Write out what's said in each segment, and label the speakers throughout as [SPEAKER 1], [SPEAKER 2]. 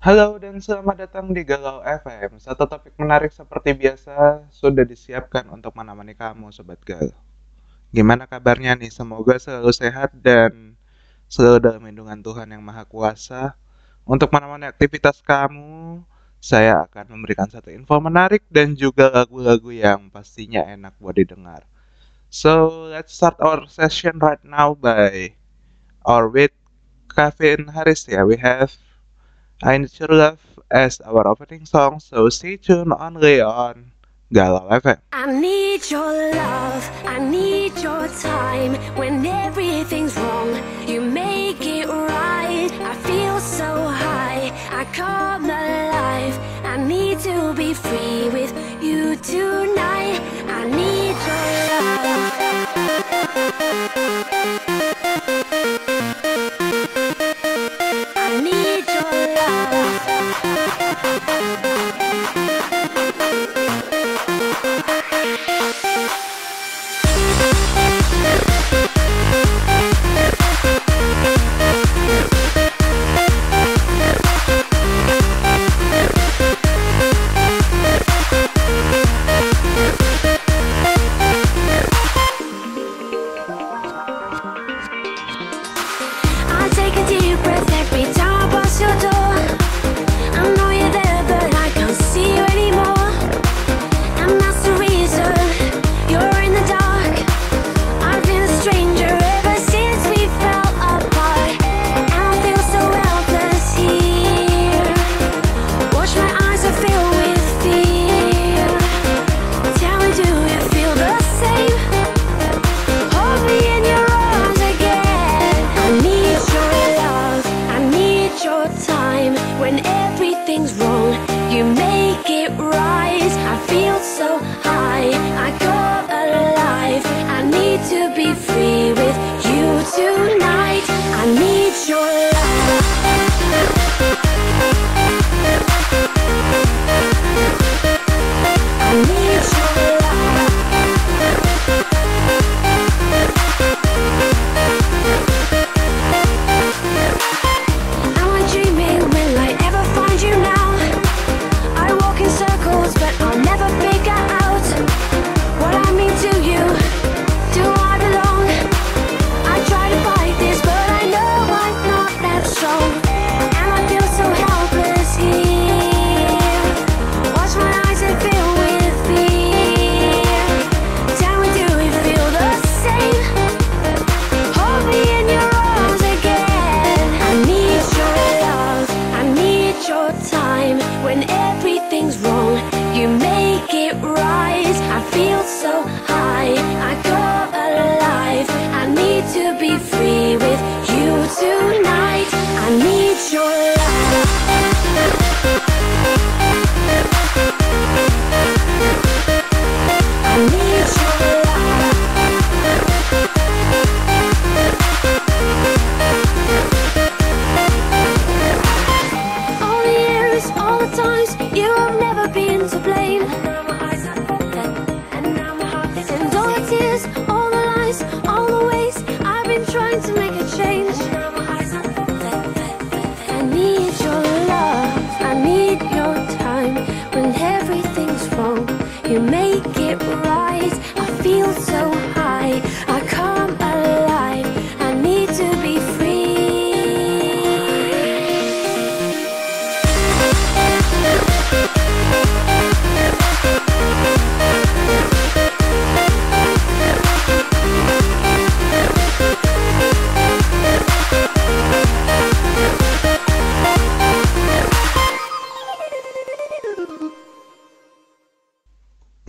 [SPEAKER 1] Halo dan selamat datang di Galau FM. Satu topik menarik seperti biasa sudah disiapkan untuk menemani kamu Sobat Galau. Gimana kabarnya nih? Semoga selalu sehat dan selalu dalam lindungan Tuhan Yang Maha Kuasa. Untuk menemani aktivitas kamu, saya akan memberikan satu info menarik dan juga lagu-lagu yang pastinya enak buat didengar. So, let's start our session right now by or with Kevin Harris. Yeah, we have I Need Your Love as our opening song, so stay tuned only on Galau FM.
[SPEAKER 2] I need your love, I need your time. When everything's wrong, you make it right. I feel so high, I come alive. I need to be free with you tonight. I need your love.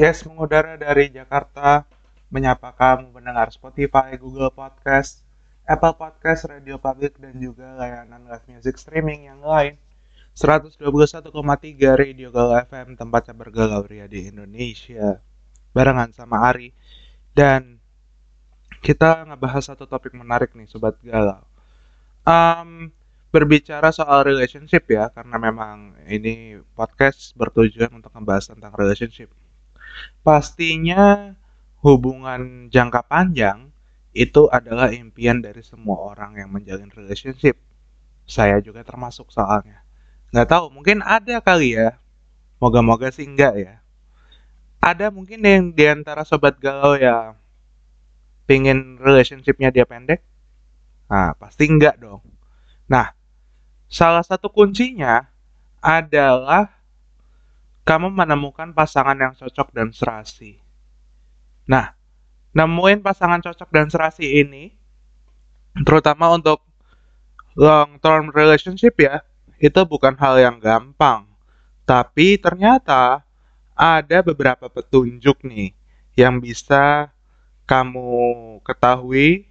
[SPEAKER 1] Yes, mengudara dari Jakarta, menyapa kamu mendengar Spotify, Google Podcast, Apple Podcast, Radio Public, dan juga layanan live music streaming yang lain. 121,3 Radio Galau FM, tempatnya bergalau ria di Indonesia. Barengan sama Ari. Dan kita ngebahas satu topik menarik nih, Sobat Galau. Em, berbicara soal relationship ya, karena memang ini podcast bertujuan untuk membahas tentang relationship pastinya hubungan jangka panjang itu adalah impian dari semua orang yang menjalin relationship. Saya juga termasuk soalnya.
[SPEAKER 3] Nggak tahu, mungkin ada kali ya. Moga-moga sih enggak ya. Ada mungkin yang di antara sobat galau yang pingin relationshipnya dia pendek? Nah, pasti enggak dong. Nah, salah satu kuncinya adalah kamu menemukan pasangan yang cocok dan serasi. Nah, nemuin pasangan cocok dan serasi ini, terutama untuk long term relationship ya, itu bukan hal yang gampang. Tapi ternyata ada beberapa petunjuk nih yang bisa kamu ketahui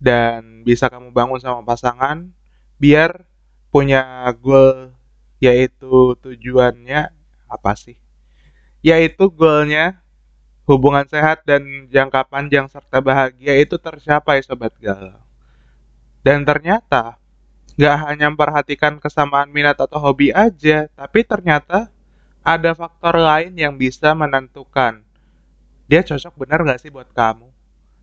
[SPEAKER 3] dan bisa kamu bangun sama pasangan biar punya goal yaitu tujuannya apa sih? Yaitu goalnya hubungan sehat dan jangka panjang serta bahagia itu tercapai sobat galau. Dan ternyata nggak hanya memperhatikan kesamaan minat atau hobi aja, tapi ternyata ada faktor lain yang bisa menentukan dia cocok benar nggak sih buat kamu.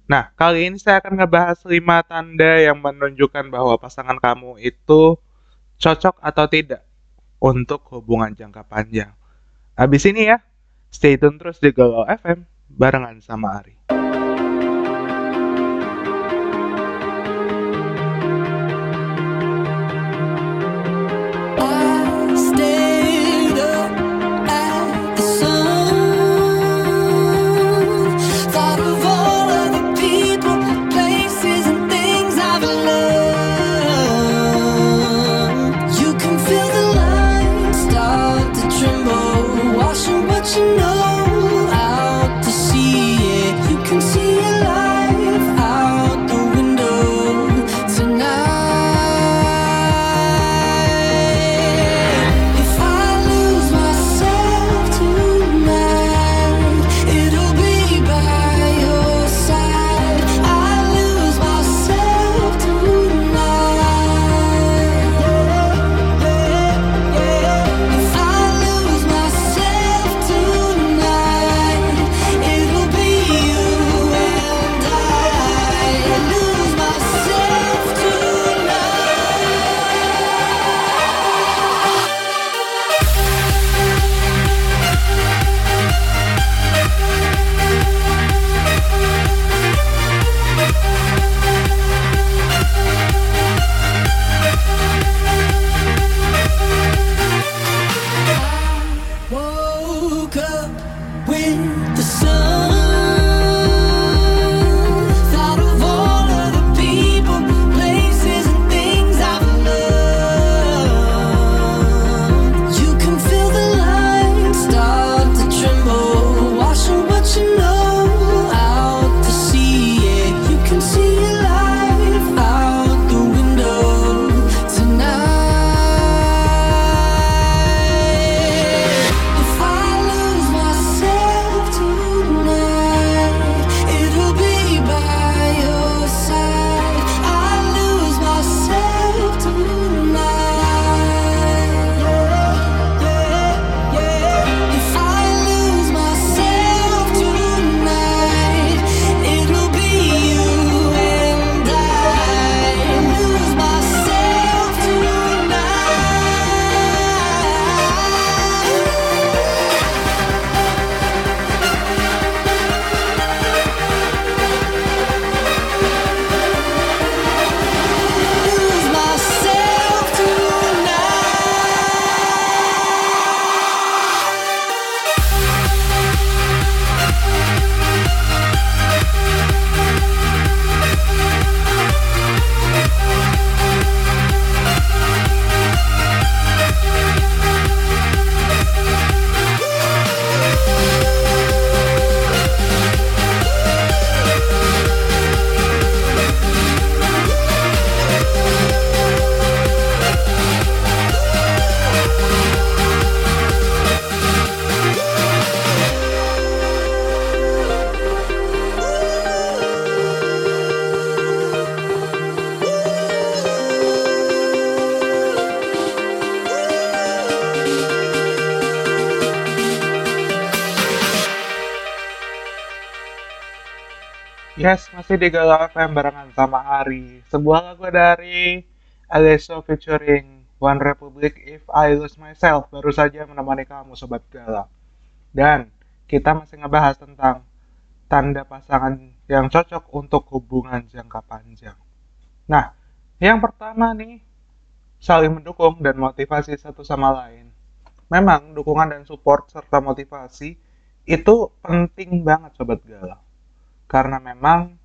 [SPEAKER 3] Nah, kali ini saya akan ngebahas 5 tanda yang menunjukkan bahwa pasangan kamu itu cocok atau tidak untuk hubungan jangka panjang. Habis ini ya, stay tune terus di Galau FM barengan sama Ari. Yes, masih di Galau FM barengan sama Ari. Sebuah lagu dari Alesso featuring
[SPEAKER 1] One Republic If I Lose Myself baru saja menemani kamu Sobat Galau. Dan kita masih ngebahas tentang tanda pasangan yang cocok untuk hubungan jangka panjang. Nah, yang pertama nih, saling mendukung dan motivasi satu sama lain. Memang dukungan dan support serta motivasi itu penting banget Sobat Galau. Karena memang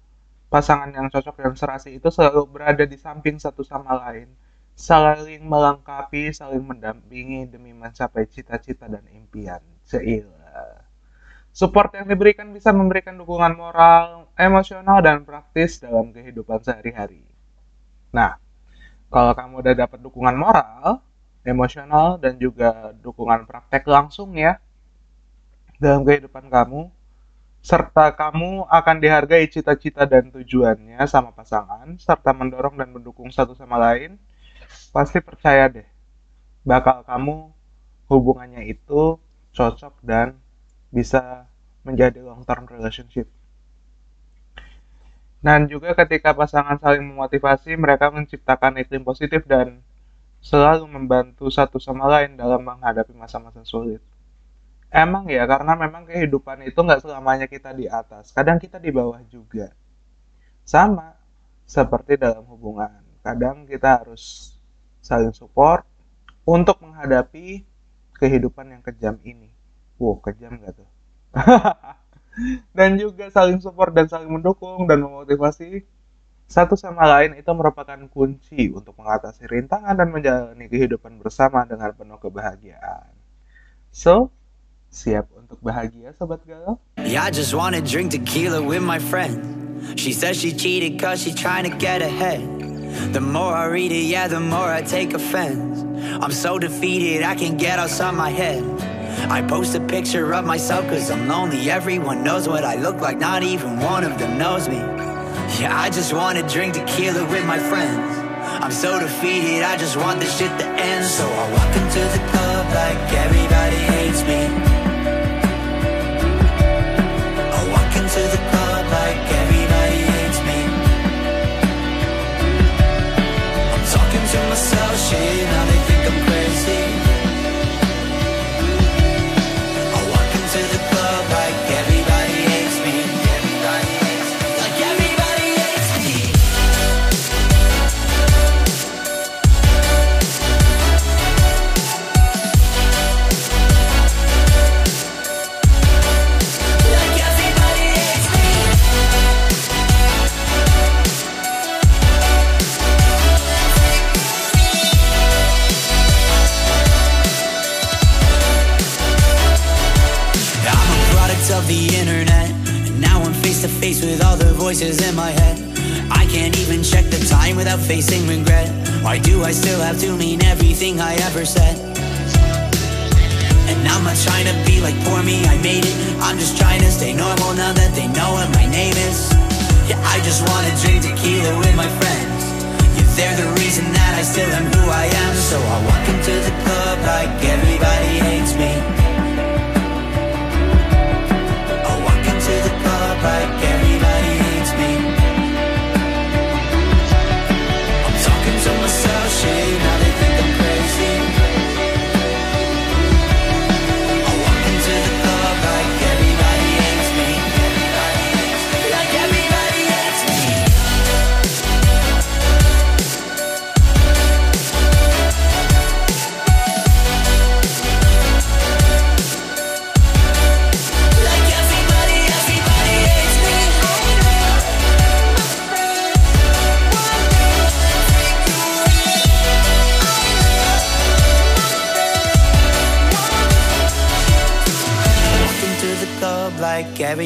[SPEAKER 1] pasangan yang cocok dan serasi itu selalu berada di samping satu sama lain saling melengkapi, saling mendampingi demi mencapai cita-cita dan impian. Seila. Support yang diberikan bisa memberikan dukungan moral, emosional, dan praktis dalam kehidupan sehari-hari. Nah, kalau kamu udah dapat dukungan moral, emosional, dan juga dukungan praktek langsung ya dalam kehidupan kamu, serta kamu akan dihargai cita-cita dan tujuannya sama pasangan, serta mendorong dan mendukung satu sama lain, pasti percaya deh bakal kamu hubungannya itu cocok dan bisa menjadi long term relationship. Dan juga ketika pasangan saling memotivasi, mereka menciptakan iklim positif dan selalu membantu satu sama lain dalam menghadapi masa-masa sulit. Emang ya, karena memang kehidupan itu nggak selamanya kita di atas, kadang kita di bawah juga. Sama seperti dalam hubungan, kadang kita harus saling support untuk menghadapi kehidupan yang kejam ini. Wow, kejam gak tuh? dan juga saling support dan saling mendukung dan memotivasi satu sama lain itu merupakan kunci untuk mengatasi rintangan dan menjalani kehidupan bersama dengan penuh kebahagiaan. So, siap untuk bahagia sobat galau?
[SPEAKER 4] Yeah, I just wanna drink tequila with my friend. She says she cheated cause she trying to get ahead. The more I read it, yeah, the more I take offense. I'm so defeated, I can't get outside my head. I post a picture of myself cause I'm lonely. Everyone knows what I look like, not even one of them knows me. Yeah, I just wanna drink tequila with my friends. I'm so defeated, I just want this shit to end. So I walk into the club like everybody hates me.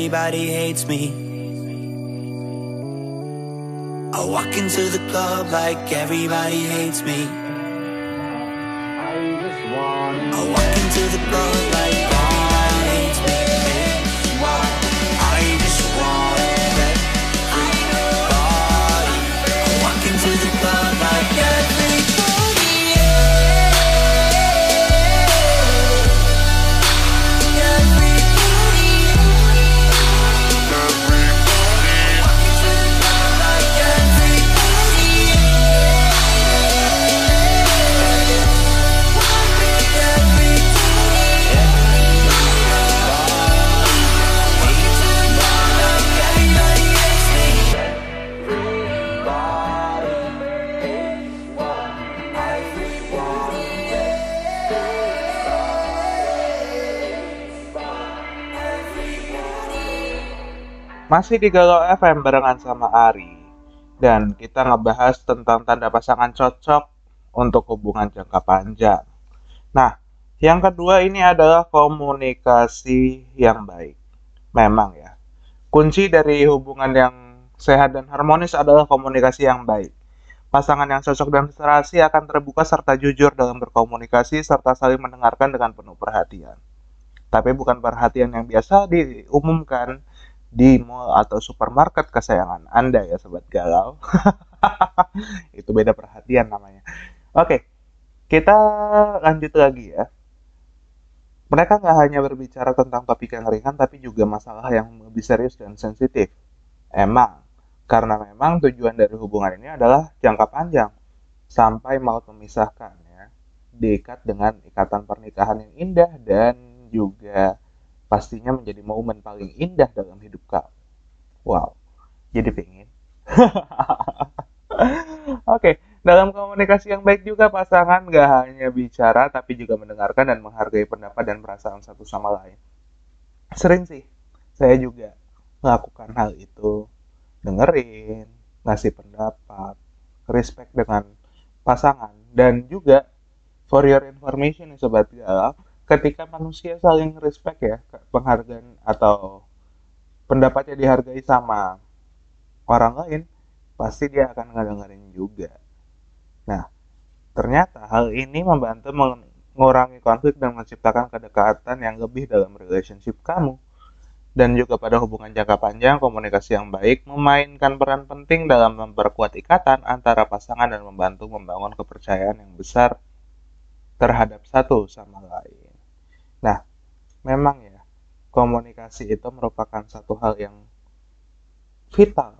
[SPEAKER 4] Everybody hates me. I walk into the club like everybody hates me.
[SPEAKER 1] Masih di Galau FM barengan sama Ari. Dan kita ngebahas tentang tanda pasangan cocok untuk hubungan jangka panjang. Nah, yang kedua ini adalah komunikasi yang baik. Memang ya, kunci dari hubungan yang sehat dan harmonis adalah komunikasi yang baik. Pasangan yang cocok dan serasi akan terbuka serta jujur dalam berkomunikasi serta saling mendengarkan dengan penuh perhatian. Tapi bukan perhatian yang biasa diumumkan di mall atau supermarket kesayangan Anda ya sobat galau. Itu beda perhatian namanya. Oke, kita lanjut lagi ya. Mereka nggak hanya berbicara tentang topik yang ringan, tapi juga masalah yang lebih serius dan sensitif. Emang, karena memang tujuan dari hubungan ini adalah jangka panjang sampai maut memisahkan ya diikat dengan ikatan pernikahan yang indah dan juga pastinya menjadi momen paling indah dalam hidup kamu wow jadi pengen Oke, dalam komunikasi yang baik juga pasangan gak hanya bicara tapi juga mendengarkan dan menghargai pendapat dan perasaan satu sama lain. Sering sih, saya juga melakukan hal itu. Dengerin, ngasih pendapat, respect dengan pasangan dan juga for your information sobat galau, ketika manusia saling respect ya, penghargaan atau pendapatnya dihargai sama orang lain, pasti dia akan ngedengerin juga. Nah, ternyata hal ini membantu mengurangi konflik dan menciptakan kedekatan yang lebih dalam relationship kamu dan juga pada hubungan jangka panjang, komunikasi yang baik memainkan peran penting dalam memperkuat ikatan antara pasangan dan membantu membangun kepercayaan yang besar terhadap satu sama lain. Nah, memang ya, komunikasi itu merupakan satu hal yang vital,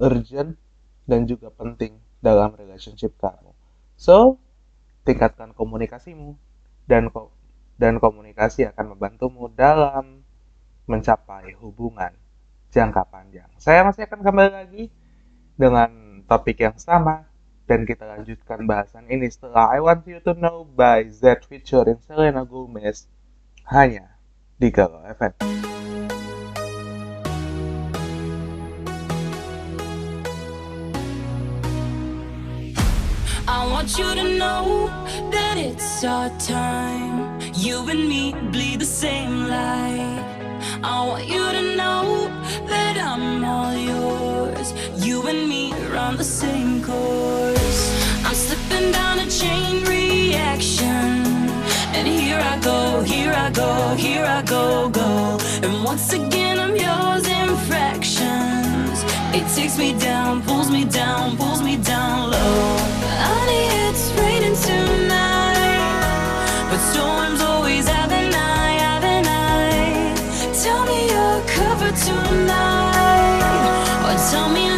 [SPEAKER 1] urgent, dan juga penting dalam relationship kamu. So, tingkatkan komunikasimu dan dan komunikasi akan membantumu dalam mencapai hubungan jangka panjang. Saya masih akan kembali lagi dengan topik yang sama dan kita lanjutkan bahasan ini setelah I Want You to Know by Z featuring Selena Gomez hanya di FM.
[SPEAKER 5] I want you to know that it's our time. You and me bleed the same light. I want you to know that I'm all yours. You and me run the same course. I'm slipping down a chain reaction. And here I go, here I go, here I go, go. And once again, I'm yours in fractions. It takes me down, pulls me down, pulls me down low. Honey, it's raining tonight. But storms always have an eye, have an eye. Tell me you're covered tonight. Or tell me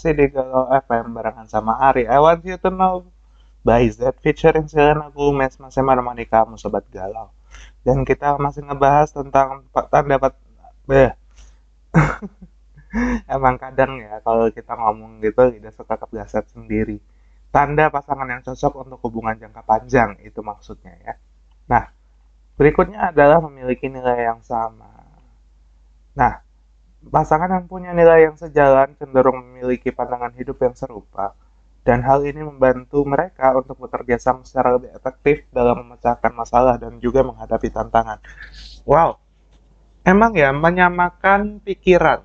[SPEAKER 1] masih di Galau FM barengan sama Ari. I want you to know by Z featuring Selena Gomez masih menemani kamu sobat galau. Dan kita masih ngebahas tentang tanda pat Beh. Emang kadang ya kalau kita ngomong gitu lidah suka kepleset sendiri. Tanda pasangan yang cocok untuk hubungan jangka panjang itu maksudnya ya. Nah, berikutnya adalah memiliki nilai yang sama. Nah, Pasangan yang punya nilai yang sejalan cenderung memiliki pandangan hidup yang serupa, dan hal ini membantu mereka untuk bekerja sama secara lebih efektif dalam memecahkan masalah dan juga menghadapi tantangan. Wow, emang ya menyamakan pikiran.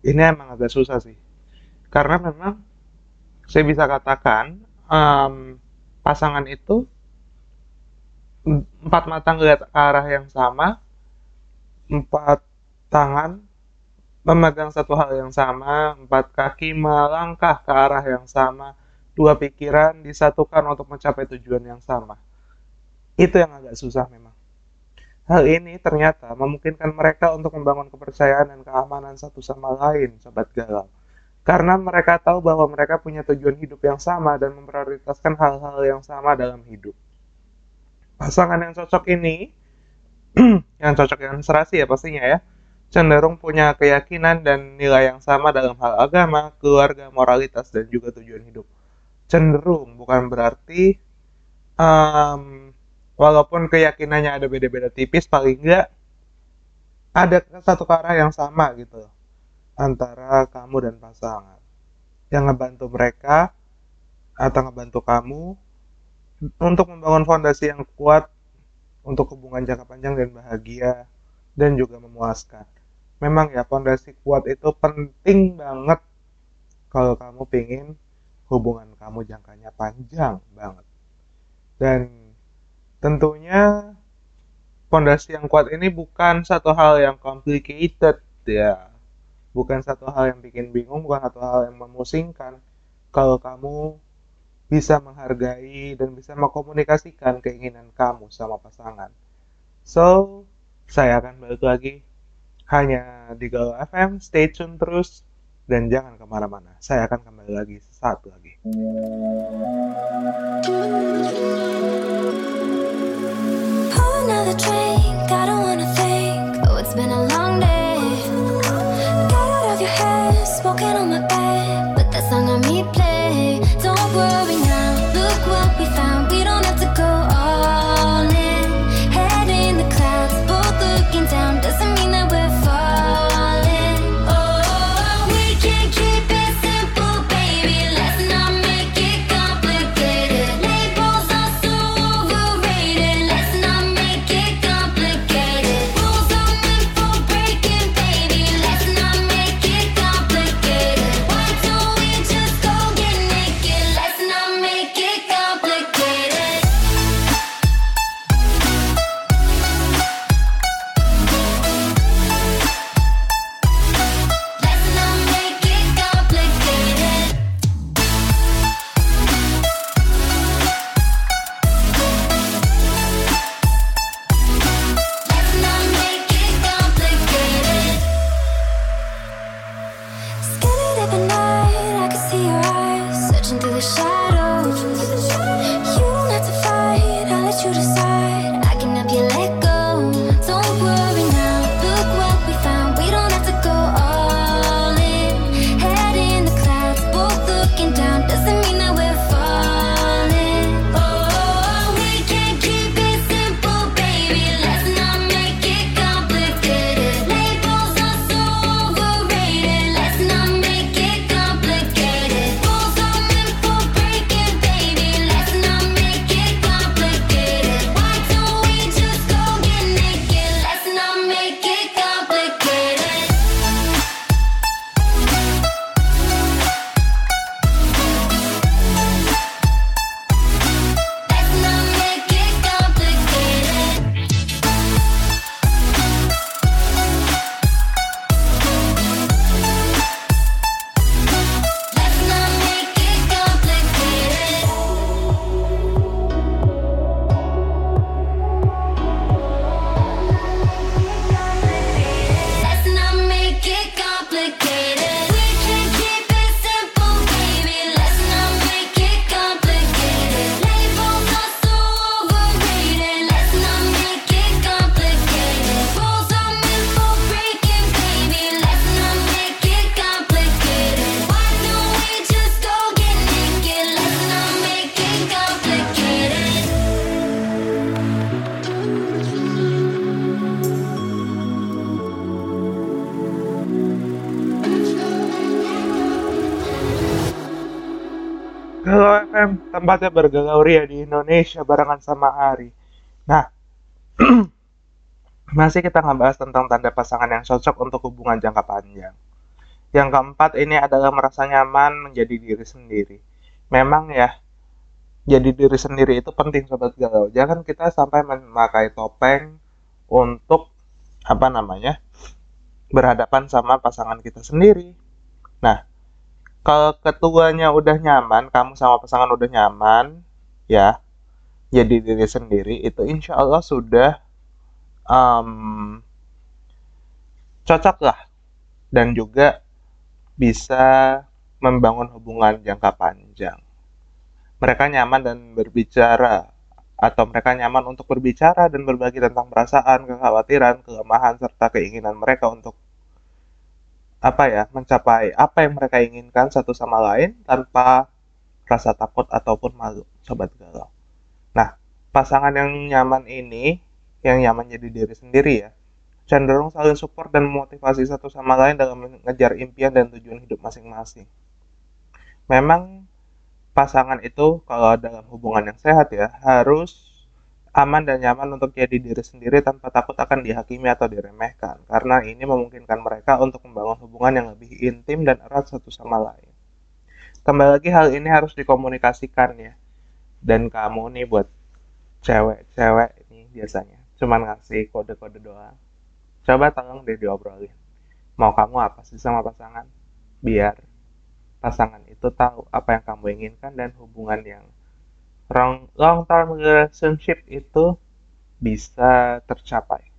[SPEAKER 1] Ini emang agak susah sih, karena memang saya bisa katakan em, pasangan itu empat mata ngeliat ke arah yang sama, empat tangan memegang satu hal yang sama, empat kaki melangkah ke arah yang sama, dua pikiran disatukan untuk mencapai tujuan yang sama. Itu yang agak susah memang. Hal ini ternyata memungkinkan mereka untuk membangun kepercayaan dan keamanan satu sama lain, sobat galau. Karena mereka tahu bahwa mereka punya tujuan hidup yang sama dan memprioritaskan hal-hal yang sama dalam hidup. Pasangan yang cocok ini, yang cocok yang serasi ya pastinya ya, cenderung punya keyakinan dan nilai yang sama dalam hal agama, keluarga, moralitas, dan juga tujuan hidup. Cenderung bukan berarti em, walaupun keyakinannya ada beda-beda tipis, paling enggak ada satu arah yang sama gitu antara kamu dan pasangan. Yang ngebantu mereka atau ngebantu kamu untuk membangun fondasi yang kuat untuk hubungan jangka panjang dan bahagia dan juga memuaskan. Memang ya fondasi kuat itu penting banget kalau kamu pengen hubungan kamu jangkanya panjang banget. Dan tentunya fondasi yang kuat ini bukan satu hal yang complicated ya. Bukan satu hal yang bikin bingung, bukan satu hal yang memusingkan. Kalau kamu bisa menghargai dan bisa mengkomunikasikan keinginan kamu sama pasangan. So, saya akan balik lagi hanya di Galau FM. Stay tune terus dan jangan ke mana-mana. Saya akan kembali lagi saat lagi.
[SPEAKER 2] Smoking on my bed.
[SPEAKER 1] Tempatnya ria di Indonesia barengan sama Ari. Nah, masih kita ngebahas tentang tanda pasangan yang cocok untuk hubungan jangka panjang. Yang keempat ini adalah merasa nyaman menjadi diri sendiri. Memang ya, jadi diri sendiri itu penting sobat galau. Jangan kita sampai memakai topeng untuk apa namanya berhadapan sama pasangan kita sendiri. Nah, kalau ketuanya udah nyaman, kamu sama pasangan udah nyaman, ya, jadi diri sendiri itu insya Allah sudah um, cocok lah dan juga bisa membangun hubungan jangka panjang. Mereka nyaman dan berbicara atau mereka nyaman untuk berbicara dan berbagi tentang perasaan, kekhawatiran, kelemahan serta keinginan mereka untuk apa ya, mencapai apa yang mereka inginkan satu sama lain tanpa rasa takut ataupun malu, sobat galau. Nah, pasangan yang nyaman ini, yang nyaman jadi diri sendiri ya, cenderung saling support dan memotivasi satu sama lain dalam mengejar impian dan tujuan hidup masing-masing. Memang pasangan itu kalau dalam hubungan yang sehat ya harus aman dan nyaman untuk jadi diri sendiri tanpa takut akan dihakimi atau diremehkan karena ini memungkinkan mereka untuk membangun hubungan yang lebih intim dan erat satu sama lain. Kembali lagi hal ini harus dikomunikasikan ya. Dan kamu nih buat cewek-cewek ini biasanya cuman ngasih kode-kode doang. Coba tolong deh diobrolin. Mau kamu apa sih sama pasangan? Biar pasangan itu tahu apa yang kamu inginkan dan hubungan yang long, long term relationship itu bisa tercapai.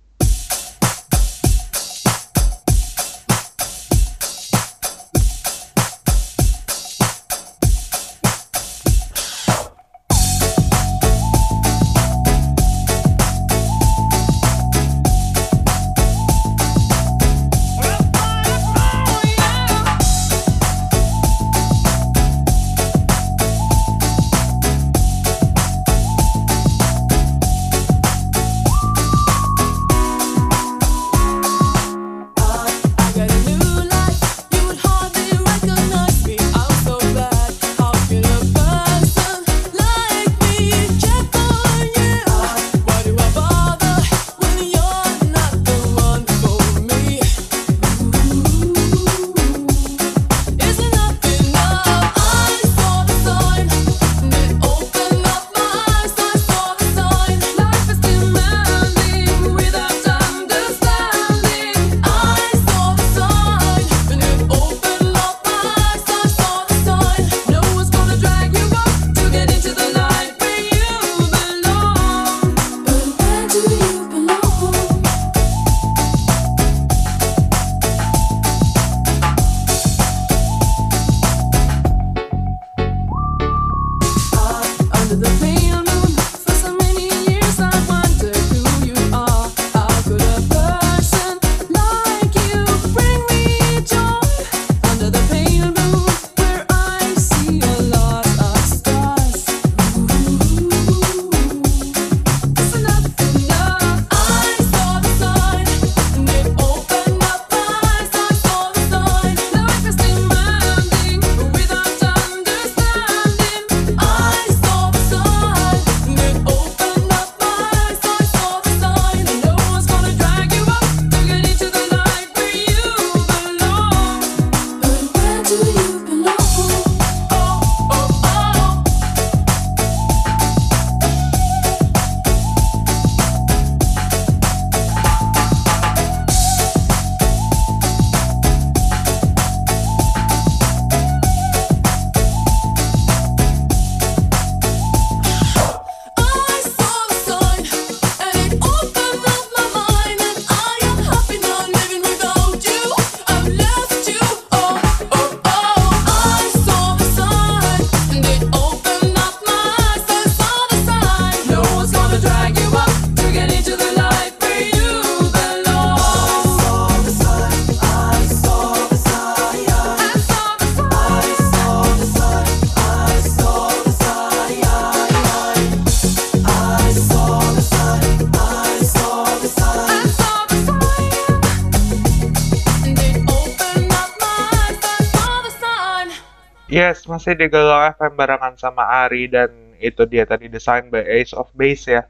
[SPEAKER 1] Masih di Galau FM barengan sama Ari dan itu dia tadi desain by Ace of Base ya.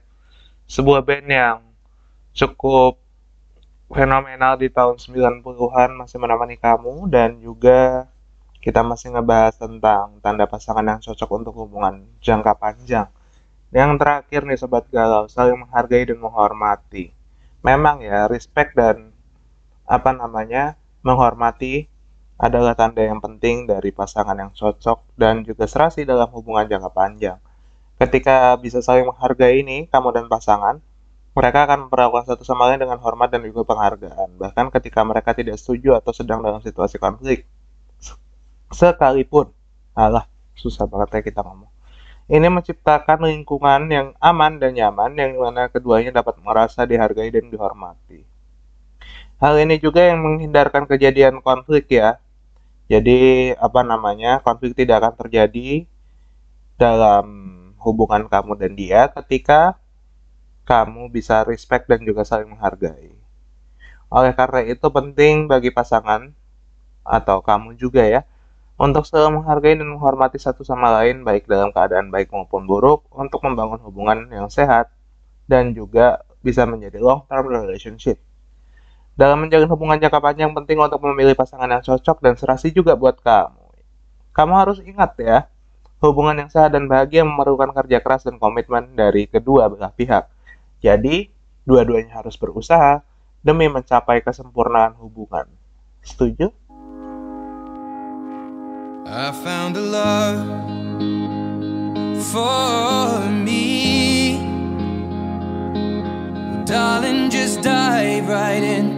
[SPEAKER 1] Sebuah band yang cukup fenomenal di tahun 90-an masih menemani kamu dan juga kita masih ngebahas tentang tanda pasangan yang cocok untuk hubungan jangka panjang. Yang terakhir nih sobat galau, saling menghargai dan menghormati. Memang ya, respect dan apa namanya, menghormati adalah tanda yang penting dari pasangan yang cocok dan juga serasi dalam hubungan jangka panjang. Ketika bisa saling menghargai ini, kamu dan pasangan, mereka akan memperlakukan satu sama lain dengan hormat dan juga penghargaan. Bahkan ketika mereka tidak setuju atau sedang dalam situasi konflik. Sekalipun, alah, susah banget ya kita ngomong. Ini menciptakan lingkungan yang aman dan nyaman yang di mana keduanya dapat merasa dihargai dan dihormati. Hal ini juga yang menghindarkan kejadian konflik ya. Jadi apa namanya konflik tidak akan terjadi dalam hubungan kamu dan dia ketika kamu bisa respect dan juga saling menghargai. Oleh karena itu penting bagi pasangan atau kamu juga ya untuk selalu menghargai dan menghormati satu sama lain baik dalam keadaan baik maupun buruk untuk membangun hubungan yang sehat dan juga bisa menjadi long term relationship. Dalam menjalin hubungan jangka panjang penting untuk memilih pasangan yang cocok dan serasi juga buat kamu. Kamu harus ingat ya, hubungan yang sehat dan bahagia memerlukan kerja keras dan komitmen dari kedua belah pihak. Jadi, dua-duanya harus berusaha demi mencapai kesempurnaan hubungan. Setuju?
[SPEAKER 6] I found a love for me. Darling, just dive right in.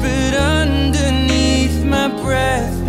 [SPEAKER 6] Whispered underneath my breath,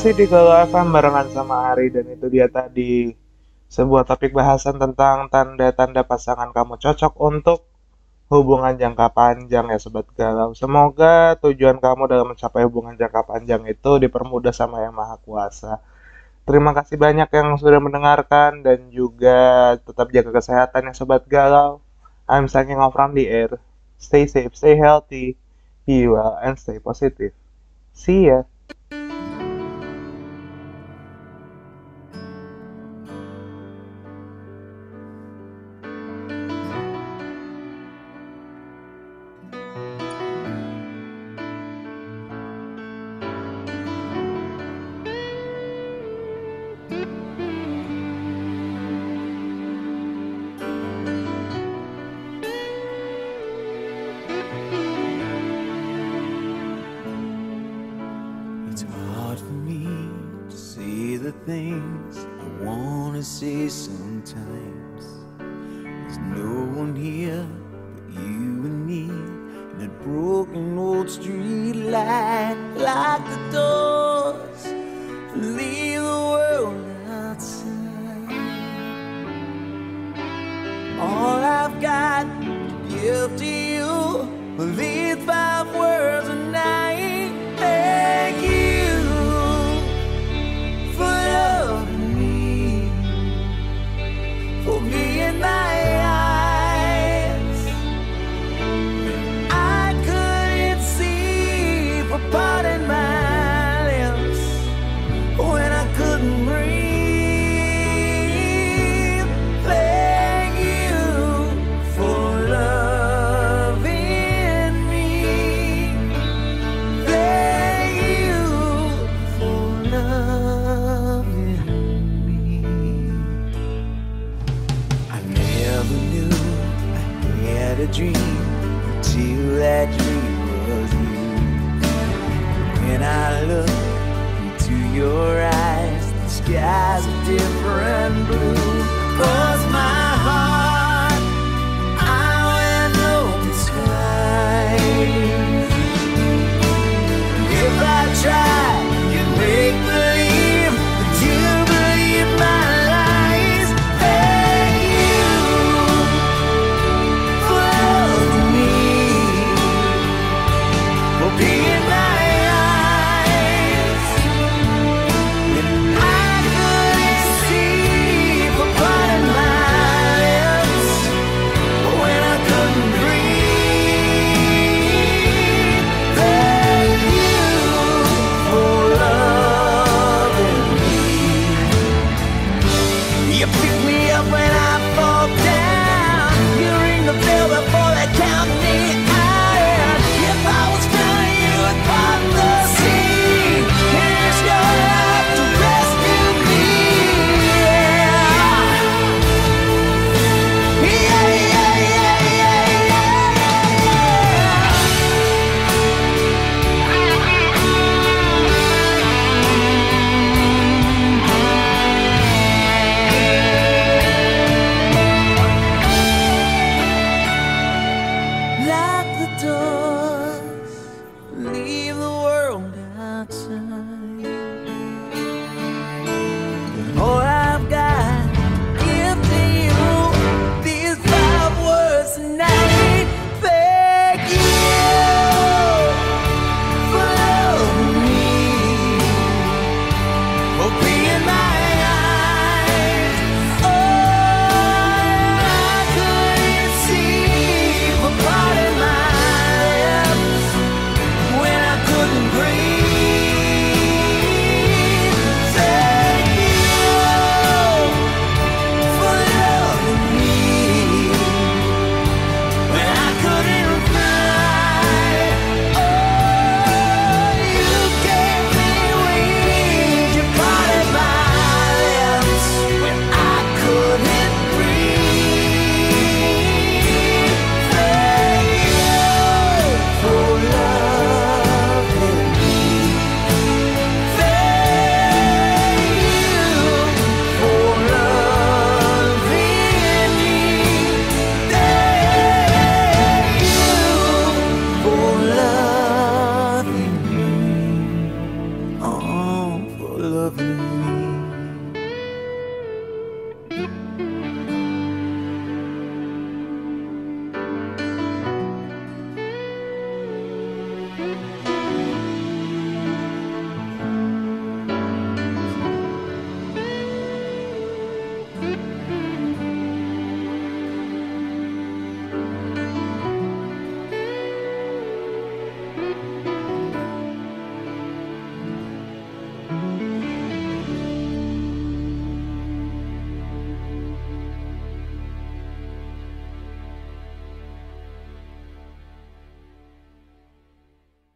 [SPEAKER 4] masih di Galau FM barengan sama Ari dan itu dia tadi sebuah topik bahasan tentang tanda-tanda pasangan kamu cocok untuk hubungan jangka panjang ya sobat galau. Semoga tujuan kamu dalam mencapai hubungan jangka panjang itu dipermudah sama Yang Maha Kuasa. Terima kasih banyak yang sudah mendengarkan dan juga tetap jaga kesehatan ya sobat galau. I'm signing off from the air. Stay safe, stay healthy, be well, and stay positive. See ya.